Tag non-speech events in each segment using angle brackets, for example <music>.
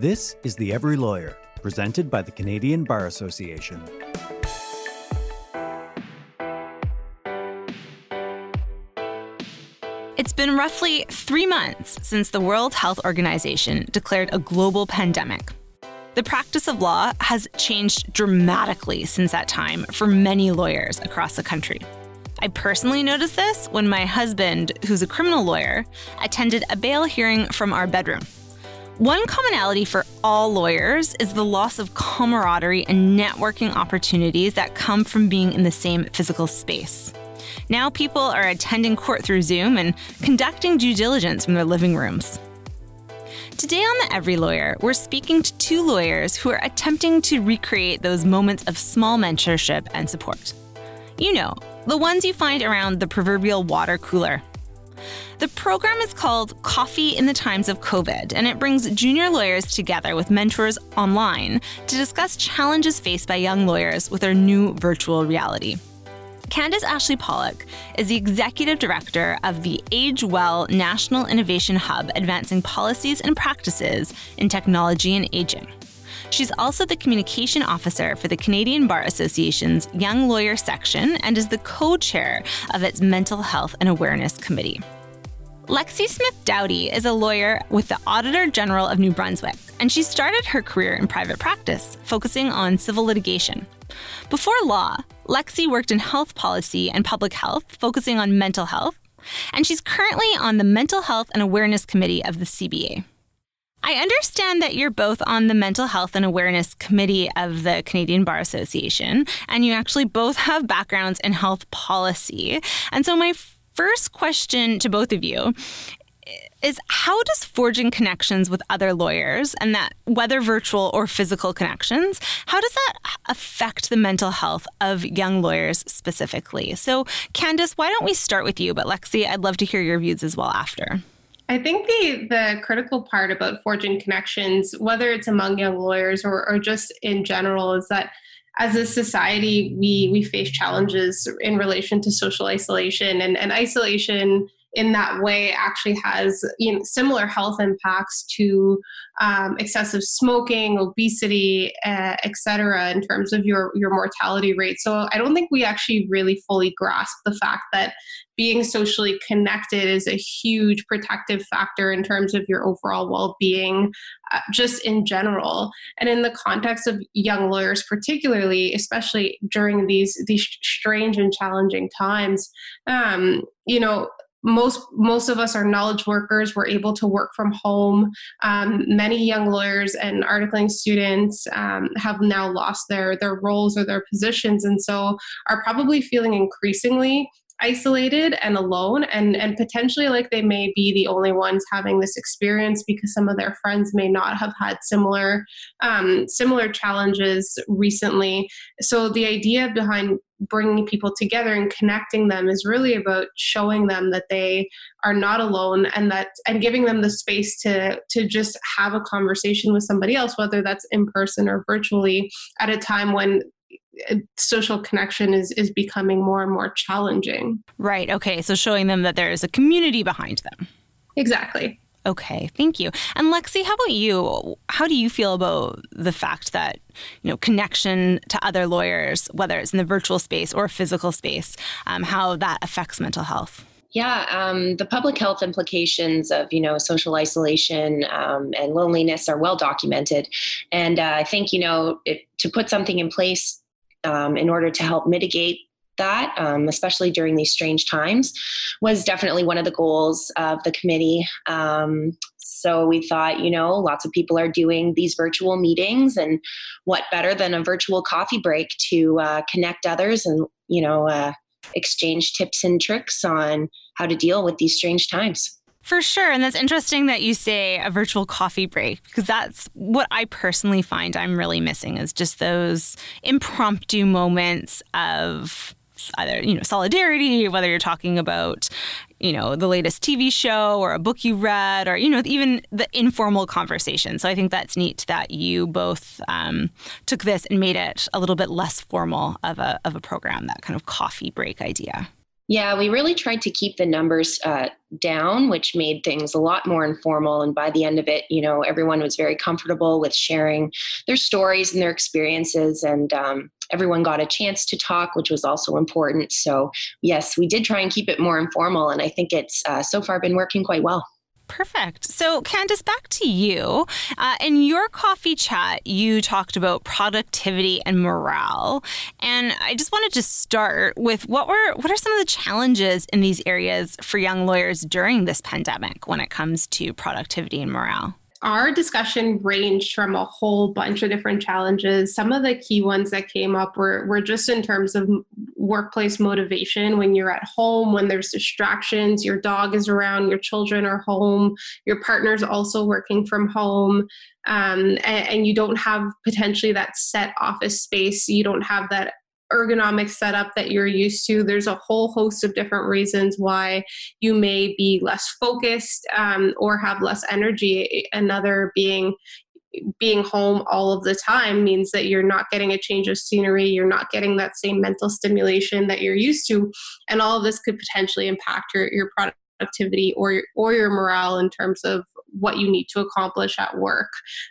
This is The Every Lawyer, presented by the Canadian Bar Association. It's been roughly three months since the World Health Organization declared a global pandemic. The practice of law has changed dramatically since that time for many lawyers across the country. I personally noticed this when my husband, who's a criminal lawyer, attended a bail hearing from our bedroom. One commonality for all lawyers is the loss of camaraderie and networking opportunities that come from being in the same physical space. Now people are attending court through Zoom and conducting due diligence from their living rooms. Today on The Every Lawyer, we're speaking to two lawyers who are attempting to recreate those moments of small mentorship and support. You know, the ones you find around the proverbial water cooler. The program is called Coffee in the Times of COVID, and it brings junior lawyers together with mentors online to discuss challenges faced by young lawyers with our new virtual reality. Candice Ashley Pollack is the executive director of the Age Well National Innovation Hub, advancing policies and practices in technology and aging. She's also the communication officer for the Canadian Bar Association's Young Lawyer section and is the co chair of its Mental Health and Awareness Committee. Lexy Smith Doughty is a lawyer with the Auditor General of New Brunswick, and she started her career in private practice, focusing on civil litigation. Before law, Lexy worked in health policy and public health, focusing on mental health, and she's currently on the Mental Health and Awareness Committee of the CBA. I understand that you're both on the Mental Health and Awareness Committee of the Canadian Bar Association, and you actually both have backgrounds in health policy. And so, my first question to both of you is how does forging connections with other lawyers and that whether virtual or physical connections how does that affect the mental health of young lawyers specifically so candice why don't we start with you but lexy i'd love to hear your views as well after I think the the critical part about forging connections, whether it's among young lawyers or, or just in general, is that as a society we we face challenges in relation to social isolation and, and isolation in that way actually has you know, similar health impacts to um, excessive smoking, obesity, uh, etc. in terms of your your mortality rate. So I don't think we actually really fully grasp the fact that being socially connected is a huge protective factor in terms of your overall well-being uh, just in general. And in the context of young lawyers particularly especially during these these strange and challenging times um, you know most most of us are knowledge workers. We're able to work from home. Um, many young lawyers and articling students um, have now lost their their roles or their positions and so are probably feeling increasingly isolated and alone and and potentially like they may be the only ones having this experience because some of their friends may not have had similar um, similar challenges recently. So the idea behind bringing people together and connecting them is really about showing them that they are not alone and that and giving them the space to to just have a conversation with somebody else whether that's in person or virtually at a time when social connection is is becoming more and more challenging. Right. Okay. So showing them that there is a community behind them. Exactly. Okay, thank you. And Lexy, how about you? How do you feel about the fact that, you know, connection to other lawyers, whether it's in the virtual space or physical space, um, how that affects mental health? Yeah, um, the public health implications of you know social isolation um, and loneliness are well documented, and uh, I think you know it, to put something in place um, in order to help mitigate that, um, especially during these strange times, was definitely one of the goals of the committee. Um, so we thought, you know, lots of people are doing these virtual meetings, and what better than a virtual coffee break to uh, connect others and, you know, uh, exchange tips and tricks on how to deal with these strange times. For sure. And that's interesting that you say a virtual coffee break because that's what I personally find I'm really missing is just those impromptu moments of either, you know, solidarity, whether you're talking about, you know, the latest TV show or a book you read or, you know, even the informal conversation. So I think that's neat that you both um, took this and made it a little bit less formal of a, of a program, that kind of coffee break idea. Yeah, we really tried to keep the numbers uh, down, which made things a lot more informal. And by the end of it, you know, everyone was very comfortable with sharing their stories and their experiences. And um, everyone got a chance to talk, which was also important. So, yes, we did try and keep it more informal. And I think it's uh, so far been working quite well. Perfect. So, Candice, back to you. Uh, in your coffee chat, you talked about productivity and morale, and I just wanted to start with what were what are some of the challenges in these areas for young lawyers during this pandemic when it comes to productivity and morale? Our discussion ranged from a whole bunch of different challenges. Some of the key ones that came up were, were just in terms of workplace motivation when you're at home, when there's distractions, your dog is around, your children are home, your partner's also working from home, um, and, and you don't have potentially that set office space. You don't have that ergonomic setup that you're used to. There's a whole host of different reasons why you may be less focused um, or have less energy. Another being being home all of the time means that you're not getting a change of scenery, you're not getting that same mental stimulation that you're used to, and all of this could potentially impact your, your productivity or or your morale in terms of what you need to accomplish at work.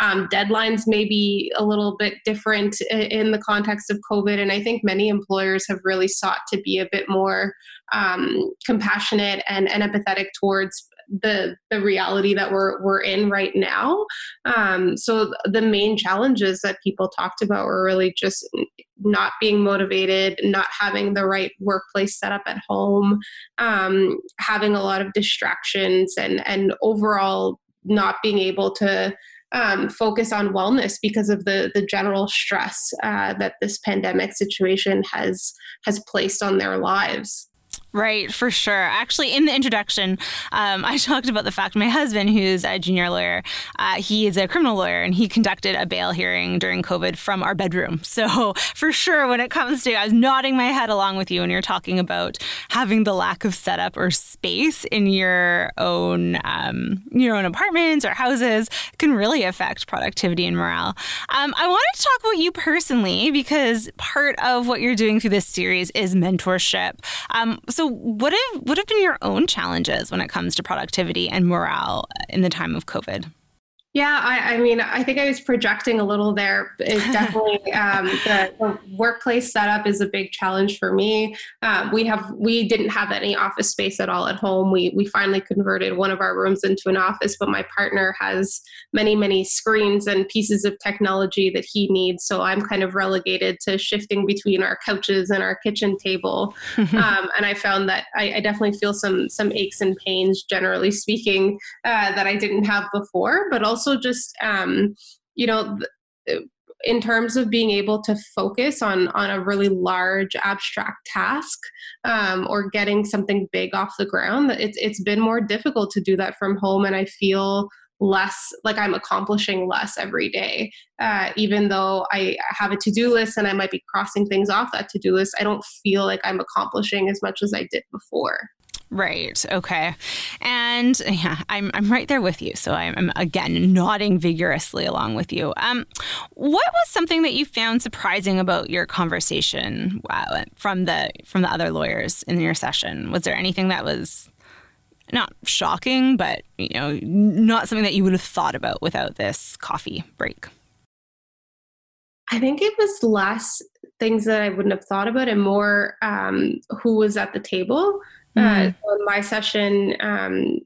Um, deadlines may be a little bit different in the context of COVID, and I think many employers have really sought to be a bit more um, compassionate and, and empathetic towards the the reality that we're we're in right now. Um, so the main challenges that people talked about were really just not being motivated, not having the right workplace set up at home, um, having a lot of distractions, and and overall not being able to um, focus on wellness because of the the general stress uh, that this pandemic situation has has placed on their lives. Right, for sure. Actually, in the introduction, um, I <laughs> talked about the fact my husband, who's a junior lawyer, uh, he is a criminal lawyer and he conducted a bail hearing during COVID from our bedroom. <laughs> So, for sure, when it comes to, I was nodding my head along with you when you're talking about having the lack of setup or space in your own um, your own apartments or houses can really affect productivity and morale. Um, I wanted to talk about you personally because part of what you're doing through this series is mentorship. Um, so, what have what have been your own challenges when it comes to productivity and morale in the time of COVID? Yeah, I, I, mean, I think I was projecting a little there. It's <laughs> definitely um, the, the, workplace setup is a big challenge for me. Um, we have we didn't have any office space at all at home. We we finally converted one of our rooms into an office, but my partner has many many screens and pieces of technology that he needs. So I'm kind of relegated to shifting between our couches and our kitchen table. <laughs> um, and I found that I, I, definitely feel some some aches and pains, generally speaking, uh, that I didn't have before, but also also just um, you know in terms of being able to focus on on a really large abstract task um, or getting something big off the ground it's it's been more difficult to do that from home and i feel less like i'm accomplishing less every day. Uh, even though i have a to-do list and i might be crossing things off that to-do list i don't feel like i'm accomplishing as much as i did before Right. Okay. And yeah, I'm, I'm right there with you. So I'm, I'm again nodding vigorously along with you. Um, what was something that you found surprising about your conversation wow, from the from the other lawyers in your session? Was there anything that was not shocking, but you know, not something that you would have thought about without this coffee break? I think it was less things that I wouldn't have thought about and more um, who was at the table. Uh, mm-hmm. Uh, so in my session, um,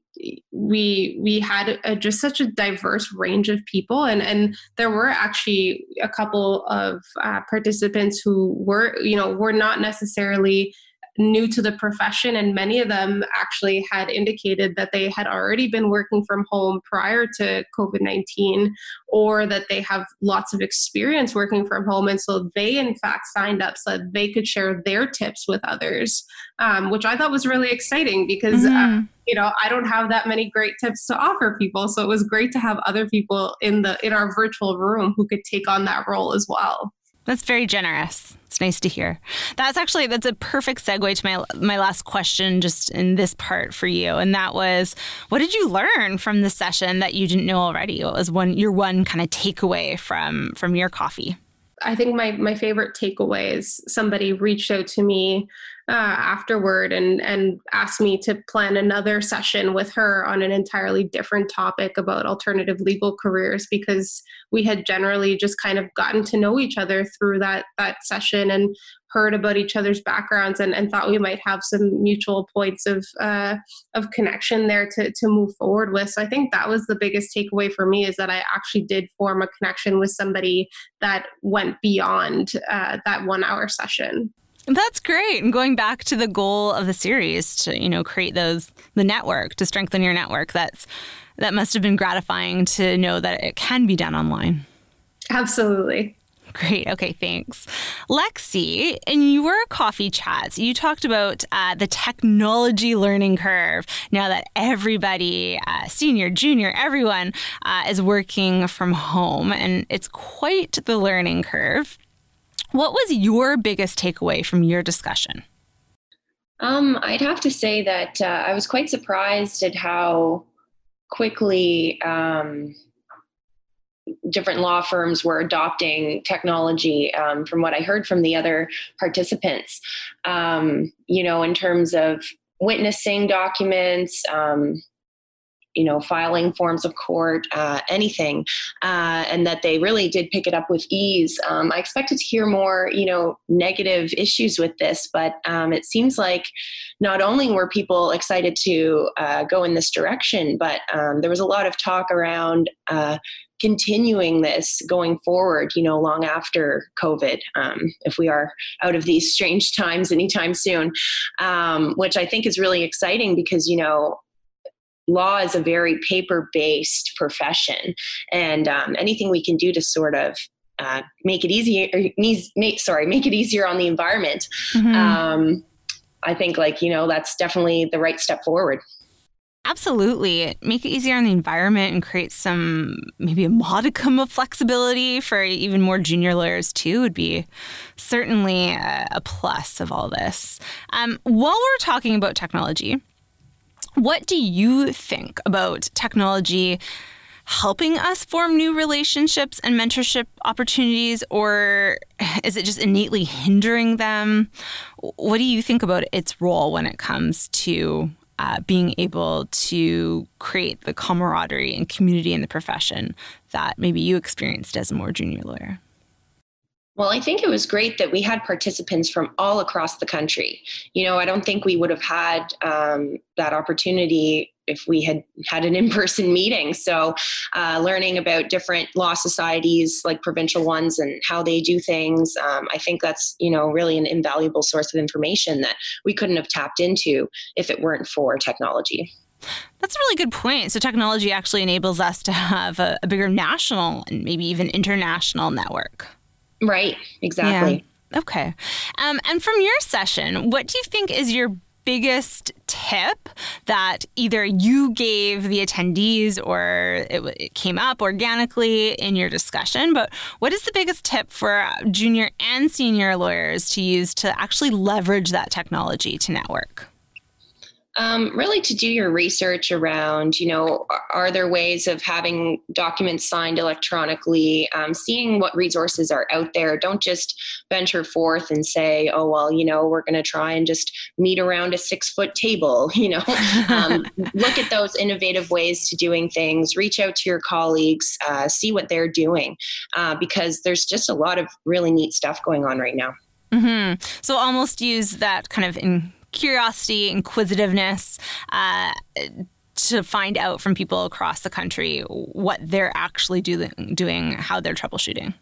we we had a, just such a diverse range of people, and and there were actually a couple of uh, participants who were you know were not necessarily new to the profession, and many of them actually had indicated that they had already been working from home prior to COVID 19 or that they have lots of experience working from home. And so they, in fact, signed up so that they could share their tips with others, um, which I thought was really exciting because. Uh, mm-hmm. Uh, you know i don't have that many great tips to offer people so it was great to have other people in the in our virtual room who could take on that role as well that's very generous. It's nice to hear. That's actually that's a perfect segue to my my last question just in this part for you and that was what did you learn from the session that you didn't know already? What was one your one kind of takeaway from from your coffee? I think my my favorite takeaway is somebody reached out to me uh, afterward and and asked me to plan another session with her on an entirely different topic about alternative legal careers because we had generally just kind of gotten to know each other through that that session and heard about each other's backgrounds and, and thought we might have some mutual points of uh, of connection there to to move forward with. So I think that was the biggest takeaway for me is that I actually did form a connection with somebody that went beyond uh, that one hour session. That's great. And going back to the goal of the series to, you know, create those the network, to strengthen your network. That's that must have been gratifying to know that it can be done online. Absolutely. Great. Okay, thanks. Lexy, in your coffee chats, you talked about uh, the technology learning curve. Now that everybody, uh, senior, junior, everyone, uh, is working from home, and it's quite the learning curve. What was your biggest takeaway from your discussion? Um, I'd have to say that uh, I was quite surprised at how quickly um, different law firms were adopting technology um, from what I heard from the other participants. Um, you know, in terms of witnessing documents, um, you know, filing forms of court, uh, anything, uh, and that they really did pick it up with ease. Um, I expected to hear more, you know, negative issues with this, but um, it seems like not only were people excited to uh, go in this direction, but um, there was a lot of talk around uh, continuing this going forward, you know, long after COVID, um, if we are out of these strange times anytime soon, um, which I think is really exciting because, you know, law is a very paper based profession and um, anything we can do to sort of uh, make it easier make, sorry make it easier on the environment mm-hmm. um, i think like you know that's definitely the right step forward Absolutely. Make it easier on the environment and create some, maybe a modicum of flexibility for even more junior lawyers, too, would be certainly a, a plus of all this. Um, while we're talking about technology, what do you think about technology helping us form new relationships and mentorship opportunities, or is it just innately hindering them? What do you think about its role when it comes to uh, being able to create the camaraderie and community in the profession that maybe you experienced as a more junior lawyer? Well, I think it was great that we had participants from all across the country. You know, I don't think we would have had um, that opportunity if we had had an <laughs> in-person meeting so uh, learning about different law societies like provincial ones and how they do things um, i think that's you know really an invaluable source of information that we couldn't have tapped into if it weren't for technology that's a really good point. So, technology actually enables us to have a, a bigger national and maybe even international network. Right, exactly. Yeah. Okay. Um, and from your session, what do you think is your biggest tip that either you gave the attendees or it, it, came up organically in your discussion? But what is the biggest tip for junior and senior lawyers to use to actually leverage that technology to network? Um, really to do your research around, you know, are there ways of having documents signed electronically, um, seeing what resources are out there. Don't just venture forth and say, oh, well, you know, we're going to try and just meet around a six foot table, <laughs> you know. um, <laughs> look at those innovative ways to doing things, reach out to your colleagues, uh, see what they're doing, uh, because there's just a lot of really neat stuff going on right now. Mm-hmm. So almost use that kind of in curiosity, inquisitiveness. Uh, to find out from people across the country what they're actually do- doing, how they're troubleshooting.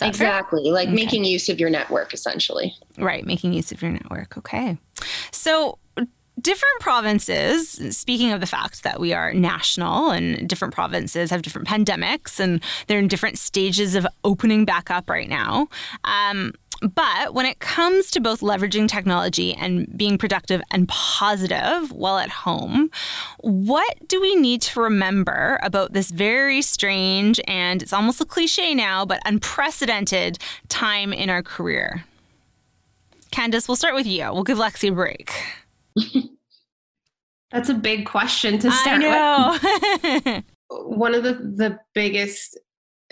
Exactly. Fair? Like okay. making use of your network, essentially. Right. Making use of your network. Okay. So, different provinces, speaking of the fact that we are national and different provinces have different pandemics and they're in different stages of opening back up right now. Um, but when it comes to both leveraging technology and being productive and positive while at home, what do we need to remember about this very strange and it's almost a cliche now, but unprecedented time in our career? Candice, we'll start with you. We'll give Lexy a break. <laughs> That's a big question to start I know. with. <laughs> One of the, the biggest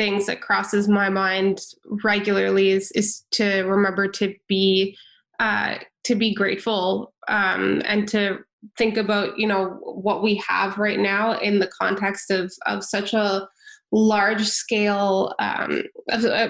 things that crosses my mind regularly is is to remember to be uh, to be grateful um, and to think about you know what we have right now in the context of of such a large scale um,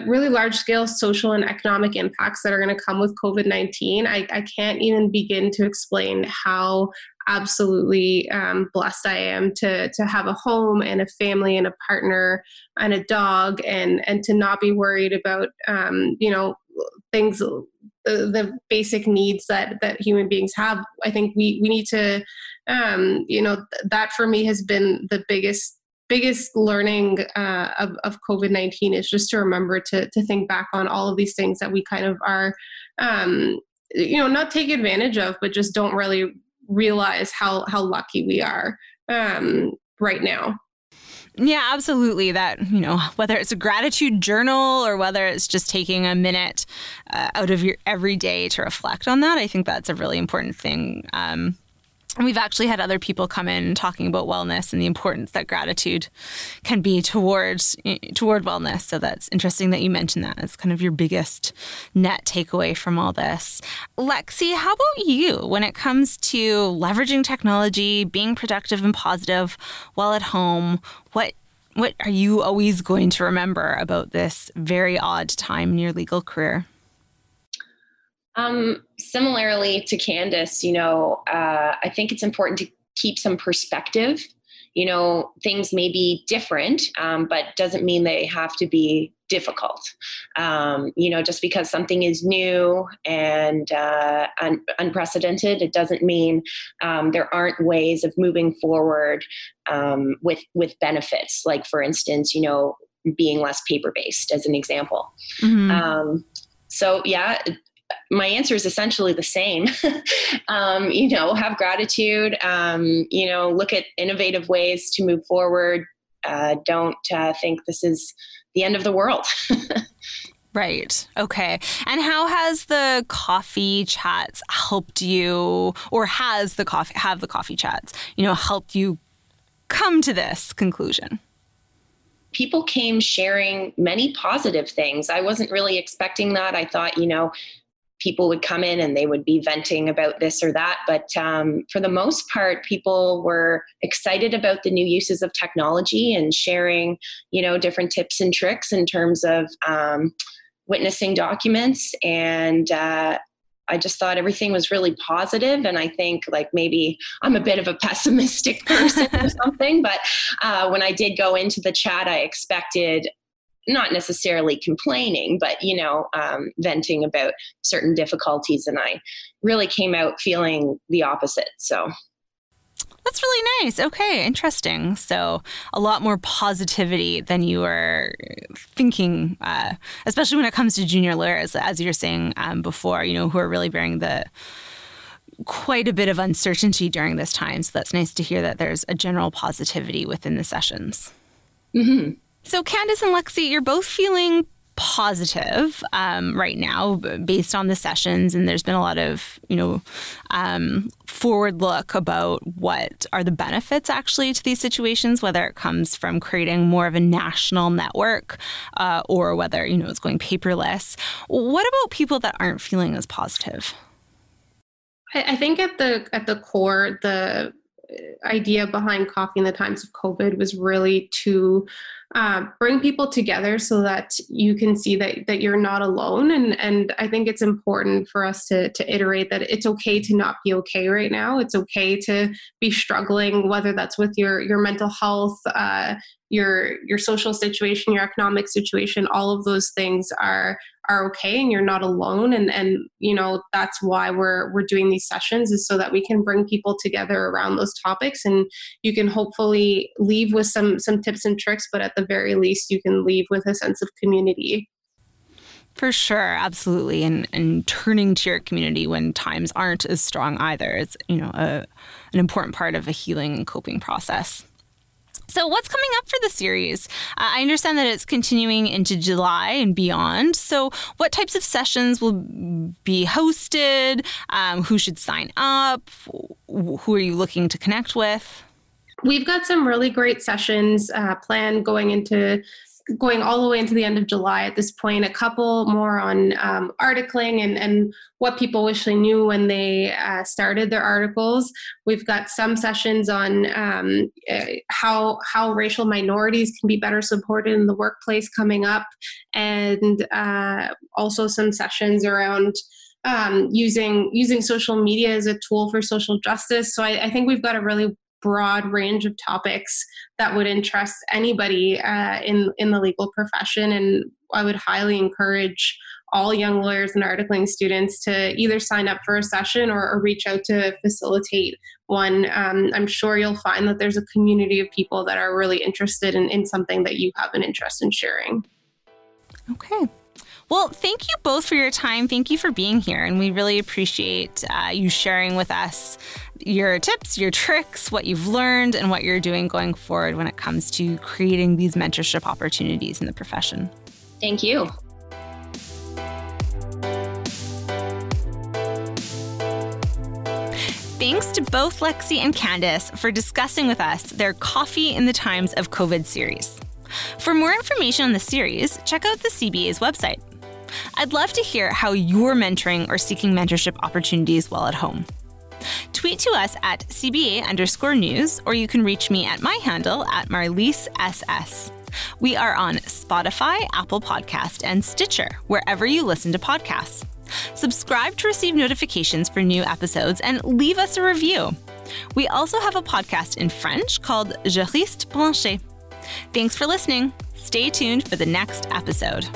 really large scale social and economic impacts that are going to come with covid-19 I, I can't even begin to explain how absolutely um, blessed I am to to have a home and a family and a partner and a dog and and to not be worried about um, you know things the, the basic needs that that human beings have. I think we we need to um, you know that for me has been the biggest biggest learning uh, of, of covid-19 is just to remember to, to think back on all of these things that we kind of are um, you know not take advantage of but just don't really realize how how lucky we are um, right now. Yeah, absolutely. That, you know, whether it's a gratitude journal or whether it's just taking a minute uh, out of your everyday to reflect on that, I think that's a really important thing. Um, and we've actually had other people come in talking about wellness and the importance that gratitude can be towards eh, toward wellness. So that's interesting that you mentioned that as kind of your biggest net takeaway from all this. Lexy, how about you when it comes to leveraging technology, being productive and positive while at home? What what are you always going to remember about this very odd time in your legal career? Um, similarly to Candice, you know, uh, I think it's important to keep some perspective. You know, things may be different, um, but doesn't mean they have to be difficult. Um, you know, just because something is new and uh, un- unprecedented, it doesn't mean um, there aren't ways of moving forward um, with with benefits. Like, for instance, you know, being less paper based, as an example. Mm-hmm. Um, so yeah, my answer is essentially the same. <laughs> um, you know, have gratitude. Um, you know, look at innovative ways to move forward. Uh, don't uh, think this is the end of the world. <laughs> Right. Okay. And how has the coffee chats helped you or has the coffee have the coffee chats, you know, helped you come to this conclusion? People came sharing many positive things. I wasn't really expecting that. I thought, you know, people would come in and they would be venting about this or that. But um, for the most part, people were excited about the new uses of technology and sharing, you know, different tips and tricks in terms of um, witnessing documents. And uh, I just thought everything was really positive. and I think like maybe I'm a bit of a pessimistic <laughs> person or something. But uh, when I did go into the chat, I expected not necessarily complaining, but you know, um, venting about certain difficulties, and I really came out feeling the opposite. So. That's really nice. Okay, interesting. So, a lot more positivity than you were thinking, uh, especially when it comes to junior lawyers, as you're saying um, before, you know, who are really bearing the quite a bit of uncertainty during this time. So, that's nice to hear that there's a general positivity within the sessions. Mm-hmm. So, Candice and Lexy, you're both feeling positive um, right now based on the sessions and there's been a lot of you know um, forward look about what are the benefits actually to these situations whether it comes from creating more of a national network uh, or whether you know it's going paperless. What about people that aren't feeling as positive? I, think at the at the core the idea behind coffee in the times of covid was really to uh, bring people together so that you can see that that you're not alone. And and I think it's important for us to to iterate that it's okay to not be okay right now. It's okay to be struggling whether that's with your your mental health uh, your your social situation your economic situation all of those things are are okay and you're not alone. And and you know that's why we're we're doing these sessions is so that we can bring people together around those topics. And you can hopefully leave with some some tips and tricks but at the very least you can leave with a sense of community. For sure, absolutely, and and turning to your community when times aren't as strong either is you know a, an important part of a healing and coping process. So, what's coming up for the series? Uh, I understand that it's continuing into July and beyond. So, what types of sessions will be hosted? Um, who should sign up? Who are you looking to connect with? We've got some really great sessions uh, planned going into going all the way into the end of July at this point, a couple more on um, articling and, and what people wish they knew when they uh, started their articles. We've got some sessions on um, uh, how, how racial minorities can be better supported in the workplace coming up, and uh, also some sessions around um, using using social media as a tool for social justice. So I, I think we've got a really broad range of topics that would interest anybody uh, in in the legal profession, and I would highly encourage all young lawyers and articling students to either sign up for a session or, or reach out to facilitate one. Um, I'm sure you'll find that there's a community of people that are really interested in, in something that you have an interest in sharing. Okay. Well, thank you both for your time. Thank you for being here. And we really appreciate uh, you sharing with us your tips, your tricks, what you've learned, and what you're doing going forward when it comes to creating these mentorship opportunities in the profession. Thank you. Thanks to both Lexy and Candice for discussing with us their Coffee in the Times of COVID series. For more information on the series, check out the CBA's website. I'd love to hear how you're mentoring or seeking mentorship opportunities while at home. Tweet to us at CBA underscore news, or you can reach me at my handle at Marlise SS. We are on Spotify, Apple Podcast, and Stitcher, wherever you listen to podcasts. Subscribe to receive notifications for new episodes and leave us a review. We also have a podcast in French called Juriste Branché. Thanks for listening. Stay tuned for the next episode.